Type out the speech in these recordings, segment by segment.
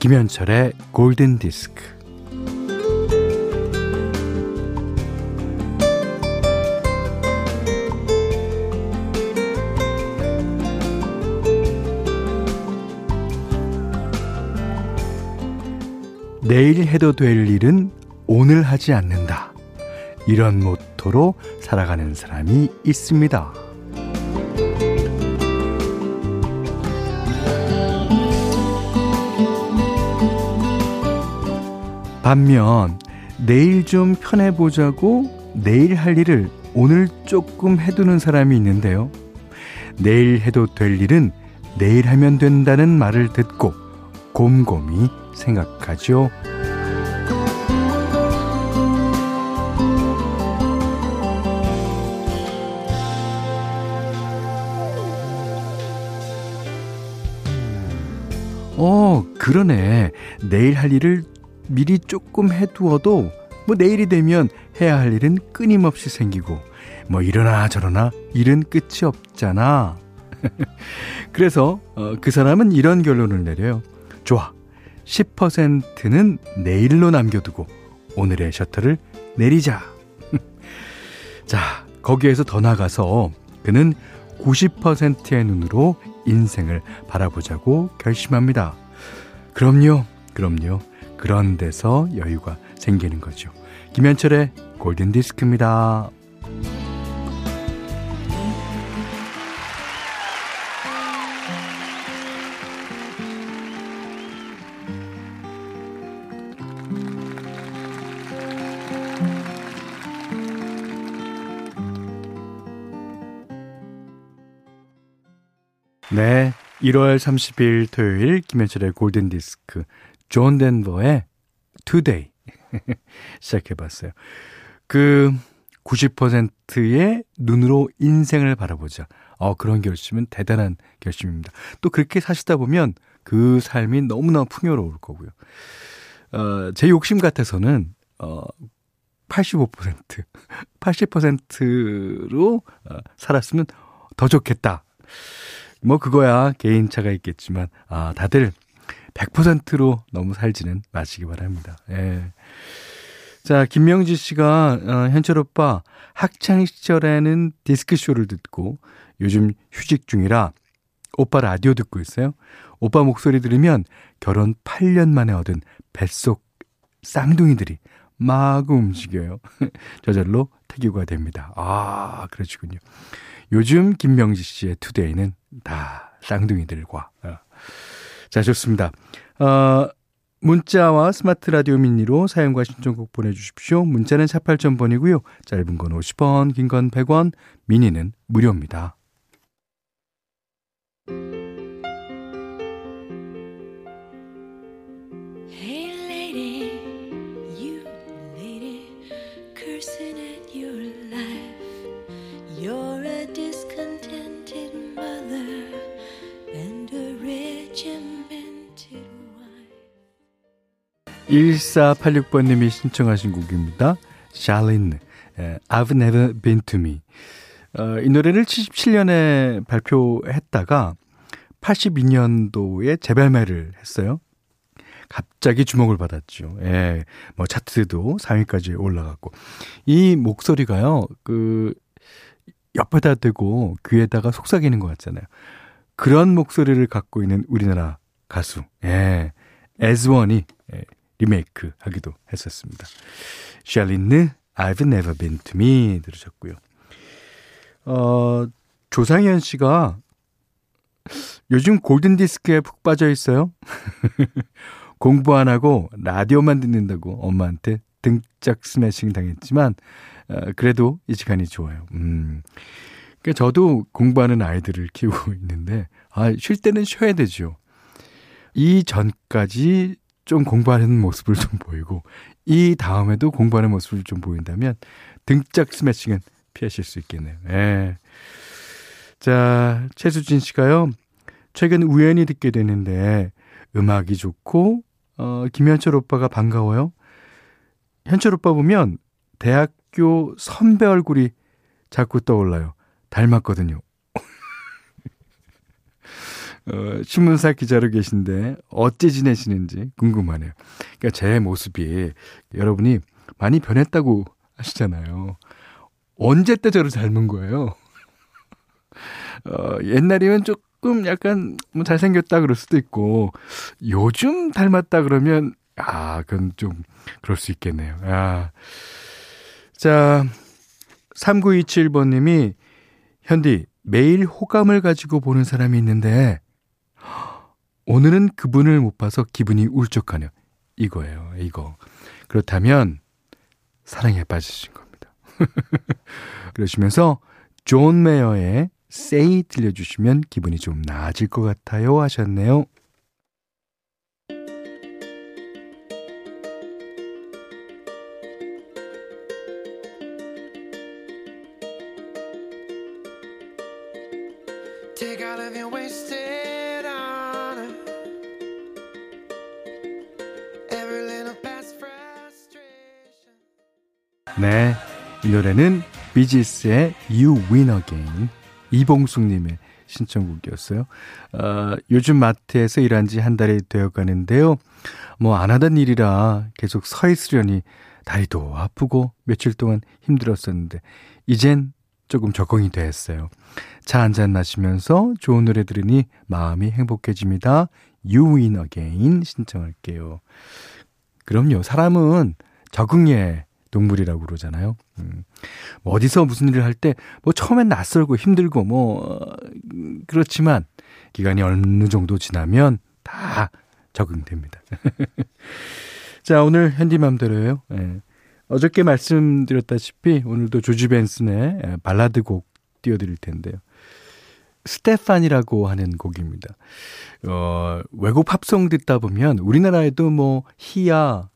김현철의 골든 디스크. 내일 해도 될 일은 오늘 하지 않는다. 이런 모토로 살아가는 사람이 있습니다. 반면 내일 좀 편해보자고 내일 할 일을 오늘 조금 해두는 사람이 있는데요. 내일 해도 될 일은 내일 하면 된다는 말을 듣고 곰곰이 생각하죠. 어, 그러네. 내일 할 일을 미리 조금 해두어도 뭐 내일이 되면 해야 할 일은 끊임없이 생기고 뭐 이러나 저러나 일은 끝이 없잖아. 그래서 어, 그 사람은 이런 결론을 내려요. 좋아. 10%는 내일로 남겨두고 오늘의 셔터를 내리자. 자, 거기에서 더 나가서 그는 90%의 눈으로 인생을 바라보자고 결심합니다. 그럼요, 그럼요. 그런 데서 여유가 생기는 거죠. 김현철의 골든 디스크입니다. 네. 1월 30일 토요일 김현철의 골든 디스크 존 덴버의 Today 시작해 봤어요. 그 90%의 눈으로 인생을 바라보자. 어, 그런 결심은 대단한 결심입니다. 또 그렇게 사시다 보면 그 삶이 너무나 풍요로울 거고요. 어, 제 욕심 같아서는 어, 85%, 80%로 어, 살았으면 더 좋겠다. 뭐 그거야 개인차가 있겠지만 아 다들 100%로 너무 살지는 마시기 바랍니다. 예. 자, 김명지 씨가 어, 현철 오빠 학창 시절에는 디스크 쇼를 듣고 요즘 휴직 중이라 오빠 라디오 듣고 있어요. 오빠 목소리 들으면 결혼 8년 만에 얻은 뱃속 쌍둥이들이 마구 움직여요. 저절로 태교가 됩니다. 아, 그러시군요. 요즘 김명지 씨의 투데이는 다 쌍둥이들과. 어. 자, 좋습니다. 어, 문자와 스마트 라디오 미니로 사용과 신청곡 보내주십시오. 문자는 48,000번이고요. 짧은 건 50원, 긴 건 100원, 미니는 무료입니다. (1486번님이) 신청하신 곡입니다 샬린 I've never been to me 어, 이 노래를 77년에 발표했다가 82년도에 재발매를 했어요. 갑자기 주목을 받았죠. 예. 뭐 차트도 3위까지 올라갔고. 이 목소리가요. 그 옆에다 대고 귀에다가 속삭이는 것 같잖아요. 그런 목소리를 갖고 있는 우리나라 가수. 예. 에즈원이 예, 리메이크 하기도 했었습니다. 샬린느 I've never been to me 들으셨고요. 어, 조상현 씨가 요즘 골든디스크에 푹 빠져 있어요. 공부 안 하고 라디오만 듣는다고 엄마한테 등짝 스매싱 당했지만, 어, 그래도 이 시간이 좋아요. 음. 그러니까 저도 공부하는 아이들을 키우고 있는데, 아, 쉴 때는 쉬어야 되죠. 이 전까지 좀 공부하는 모습을 좀 보이고, 이 다음에도 공부하는 모습을 좀 보인다면, 등짝 스매싱은 피하실 수 있겠네요. 예. 자, 최수진 씨가요, 최근 우연히 듣게 되는데, 음악이 좋고, 어, 김현철 오빠가 반가워요. 현철 오빠 보면 대학교 선배 얼굴이 자꾸 떠올라요. 닮았거든요. 어, 신문사 기자로 계신데 어째 지내시는지 궁금하네요. 그러니까 제 모습이 여러분이 많이 변했다고 하시잖아요. 언제 때 저를 닮은 거예요? 어, 옛날이면 조금 약간 뭐 잘생겼다 그럴 수도 있고 요즘 닮았다 그러면 아, 그건 좀 그럴 수 있겠네요. 아. 자, 3927번 님이 현디 매일 호감을 가지고 보는 사람이 있는데 오늘은 그분을 못 봐서 기분이 울적하네요. 이거예요. 이거. 그렇다면 사랑에 빠지신 겁니다. 그러시면서 존 메어의 Say 들려주시면 기분이 좀 나아질 것 같아요 하셨네요. 네, 이 노래는 비지스의 You Win Again 이봉숙님의 신청곡이었어요. 어, 요즘 마트에서 일한 지 한 달이 되어 가는데요. 뭐 안 하던 일이라 계속 서 있으려니 다리도 아프고 며칠 동안 힘들었었는데 이젠 조금 적응이 됐어요. 차 한 잔 마시면서 좋은 노래 들으니 마음이 행복해집니다. You Win Again 신청할게요. 그럼요. 사람은 적응의 동물이라고 그러잖아요. 음. 뭐 어디서 무슨 일을 할 때 뭐 처음엔 낯설고 힘들고 뭐 어, 그렇지만 기간이 어느 정도 지나면 다 적응됩니다. 자, 오늘 현디맘대로예요. 예. 어저께 말씀드렸다시피 오늘도 조지 벤슨의 예, 발라드 곡 띄워드릴 텐데요. 스테파니라고 하는 곡입니다. 어, 외국 팝송 듣다 보면 우리나라에도 뭐 희야,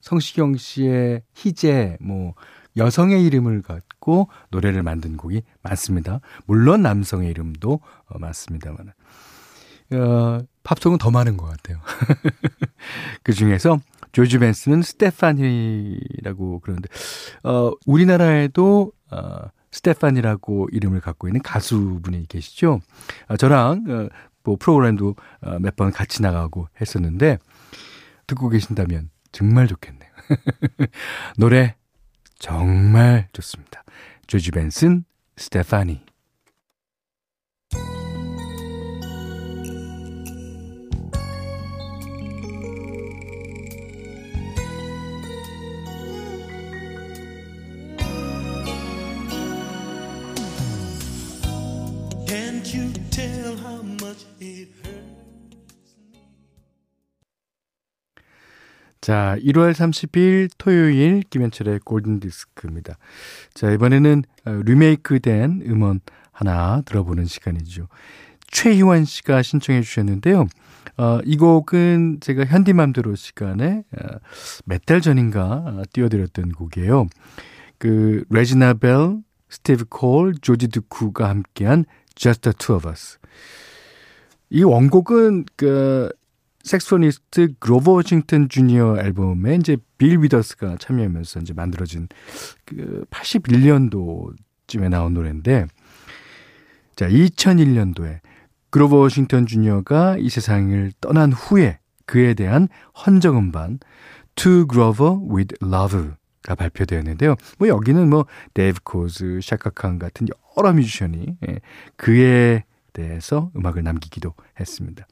성시경 씨의 희재, 뭐, 여성의 이름을 갖고 노래를 만든 곡이 많습니다. 물론 남성의 이름도 어, 많습니다만. 어, 팝송은 더 많은 것 같아요. 그 중에서 조지 벤스는 스테파니라고 그러는데, 어, 우리나라에도, 어, 스테파니라고 이름을 갖고 있는 가수분이 계시죠. 어, 저랑, 어, 뭐, 프로그램도 어, 몇 번 같이 나가고 했었는데, 듣고 계신다면 정말 좋겠네요. 노래 정말 좋습니다. 조지 벤슨, 스테파니. 자, 1월 30일 토요일 김현철의 골든 디스크입니다. 자, 이번에는 어, 리메이크 된 음원 하나 들어보는 시간이죠. 최희원 씨가 신청해 주셨는데요. 어, 이 곡은 제가 현디맘대로 시간에 어, 몇달 전인가 어, 띄워드렸던 곡이에요. 그 레지나 벨, 스티브 콜, 조지 두쿠가 함께한 Just the Two of Us. 이 원곡은 그 색소포니스트 그로버 워싱턴 주니어 앨범에 이제 빌 위더스가 참여하면서 이제 만들어진 그 81년도쯤에 나온 노래인데 자, 2001년도에 그로버 워싱턴 주니어가 이 세상을 떠난 후에 그에 대한 헌정 음반 To Grover with Love가 발표되었는데요. 뭐 여기는 뭐 데이브 코즈, 샤카칸 같은 여러 뮤지션이 예, 그에 대해서 음악을 남기기도 했습니다.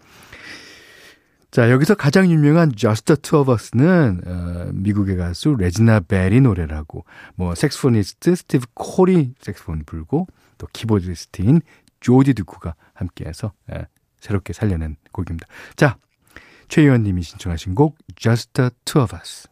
자, 여기서 가장 유명한 Just the Two of Us는 어, 미국의 가수 레지나 벨이 노래하고 뭐 색소포니스트 스티브 콜이 색소폰 불고 또 키보디스트인 조지 듀크가 함께해서 예, 새롭게 살려낸 곡입니다. 자, 최희원 님이 신청하신 곡 Just the Two of Us.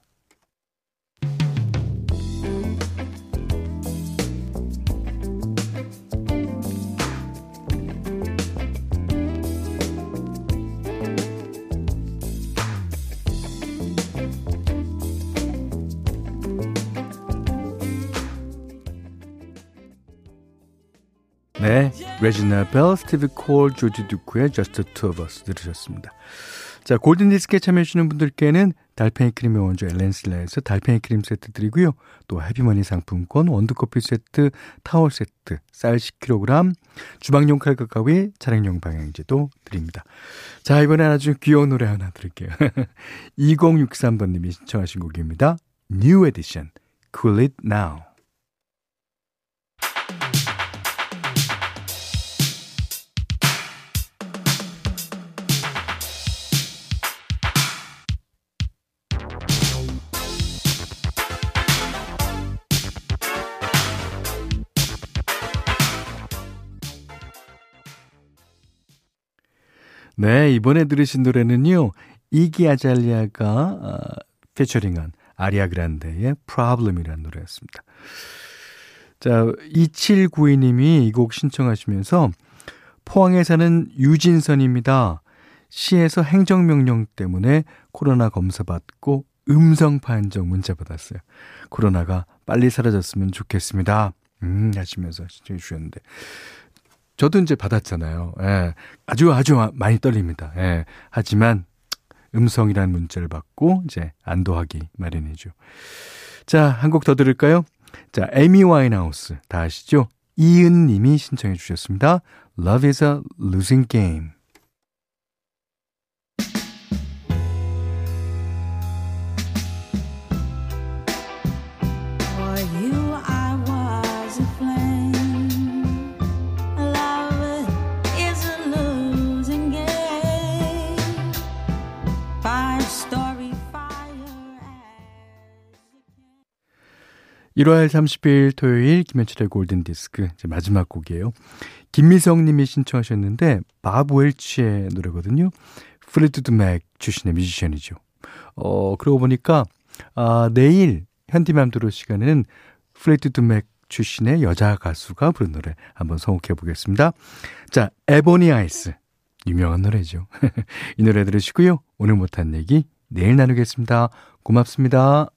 네, 레지나 벨, 스티브 콜, 조지 듀크의 Just the Two of Us 들으셨습니다. 자, 골든디스크에 참여해주시는 분들께는 달팽이 크림의 원조 엘렌실라에서 달팽이 크림 세트 드리고요. 또 해피머니 상품권, 원두커피 세트, 타월 세트, 쌀 10kg, 주방용 칼과 가위, 차량용 방향제도 드립니다. 자, 이번엔 아주 귀여운 노래 하나 들을게요. 2063번님이 신청하신 곡입니다. New Edition, Cool It Now. 네, 이번에 들으신 노래는요. 이기 아잘리아가 어, 피처링한 아리아 그란데의 Problem이라는 노래였습니다. 자, 2792님이 이 곡 신청하시면서 포항에 사는 유진선입니다. 시에서 행정명령 때문에 코로나 검사 받고 음성 판정 문자 받았어요. 코로나가 빨리 사라졌으면 좋겠습니다. 음, 하시면서 신청해 주셨는데. 저도 이제 받았잖아요. 예. 아주 아주 많이 떨립니다. 예. 하지만 음성이라는 문자를 받고 이제 안도하기 마련이죠. 자, 한 곡 더 들을까요? 자, 에미 와인하우스 다 아시죠? 이은 님이 신청해 주셨습니다. Love is a losing game. (1월 30일) 토요일 김현철의 골든 디스크 마지막 곡이에요. 김미성 님이 신청하셨는데 웰치의 노래거든요. 플리트우드 맥 출신의 뮤지션이죠. 어 그러고 보니까 아 내일 현디맘대로 시간에는 플리트우드 맥 출신의 여자 가수가 부른 노래 한번 선곡해 보겠습니다. 자 Ebony Eyes 유명한 노래죠. 이 노래 들으시고요. 오늘 못한 얘기 내일 나누겠습니다. 고맙습니다